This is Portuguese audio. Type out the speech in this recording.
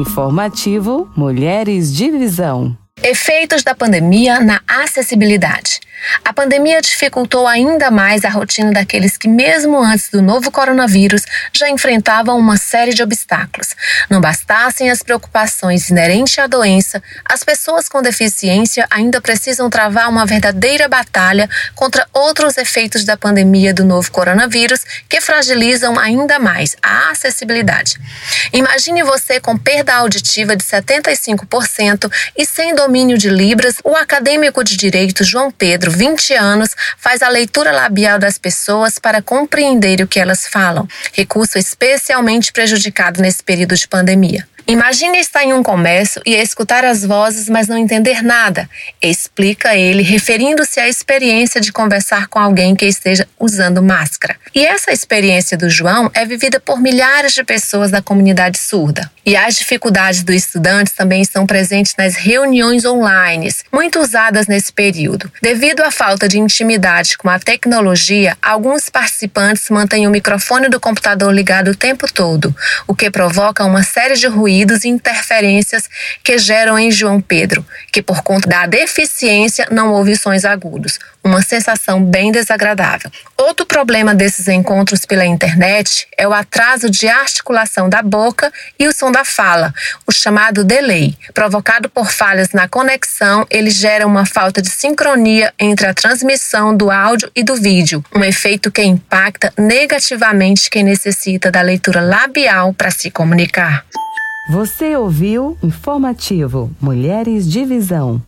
Informativo Mulheres de Visão. Efeitos da pandemia na acessibilidade. A pandemia dificultou ainda mais a rotina daqueles que, mesmo antes do novo coronavírus, já enfrentavam uma série de obstáculos. Não bastassem as preocupações inerentes à doença, as pessoas com deficiência ainda precisam travar uma verdadeira batalha contra outros efeitos da pandemia do novo coronavírus que fragilizam ainda mais a acessibilidade. Imagine você com perda auditiva de 75% e sem domínio de Libras, o acadêmico de direito João Pedro 20 anos, faz a leitura labial das pessoas para compreender o que elas falam, recurso especialmente prejudicado nesse período de pandemia. Imagine estar em um comércio e escutar as vozes, mas não entender nada. Explica ele, referindo-se à experiência de conversar com alguém que esteja usando máscara. E essa experiência do João é vivida por milhares de pessoas da comunidade surda. E as dificuldades dos estudantes também estão presentes nas reuniões online, muito usadas nesse período. Devido à falta de intimidade com a tecnologia, alguns participantes mantêm o microfone do computador ligado o tempo todo, o que provoca uma série de ruídos ruídos e interferências que geram em João Pedro, que por conta da deficiência não houve sons agudos, uma sensação bem desagradável. Outro problema desses encontros pela internet é o atraso de articulação da boca e o som da fala, o chamado delay. Provocado por falhas na conexão, ele gera uma falta de sincronia entre a transmissão do áudio e do vídeo, um efeito que impacta negativamente quem necessita da leitura labial para se comunicar. Você ouviu Informativo Mulheres de Visão.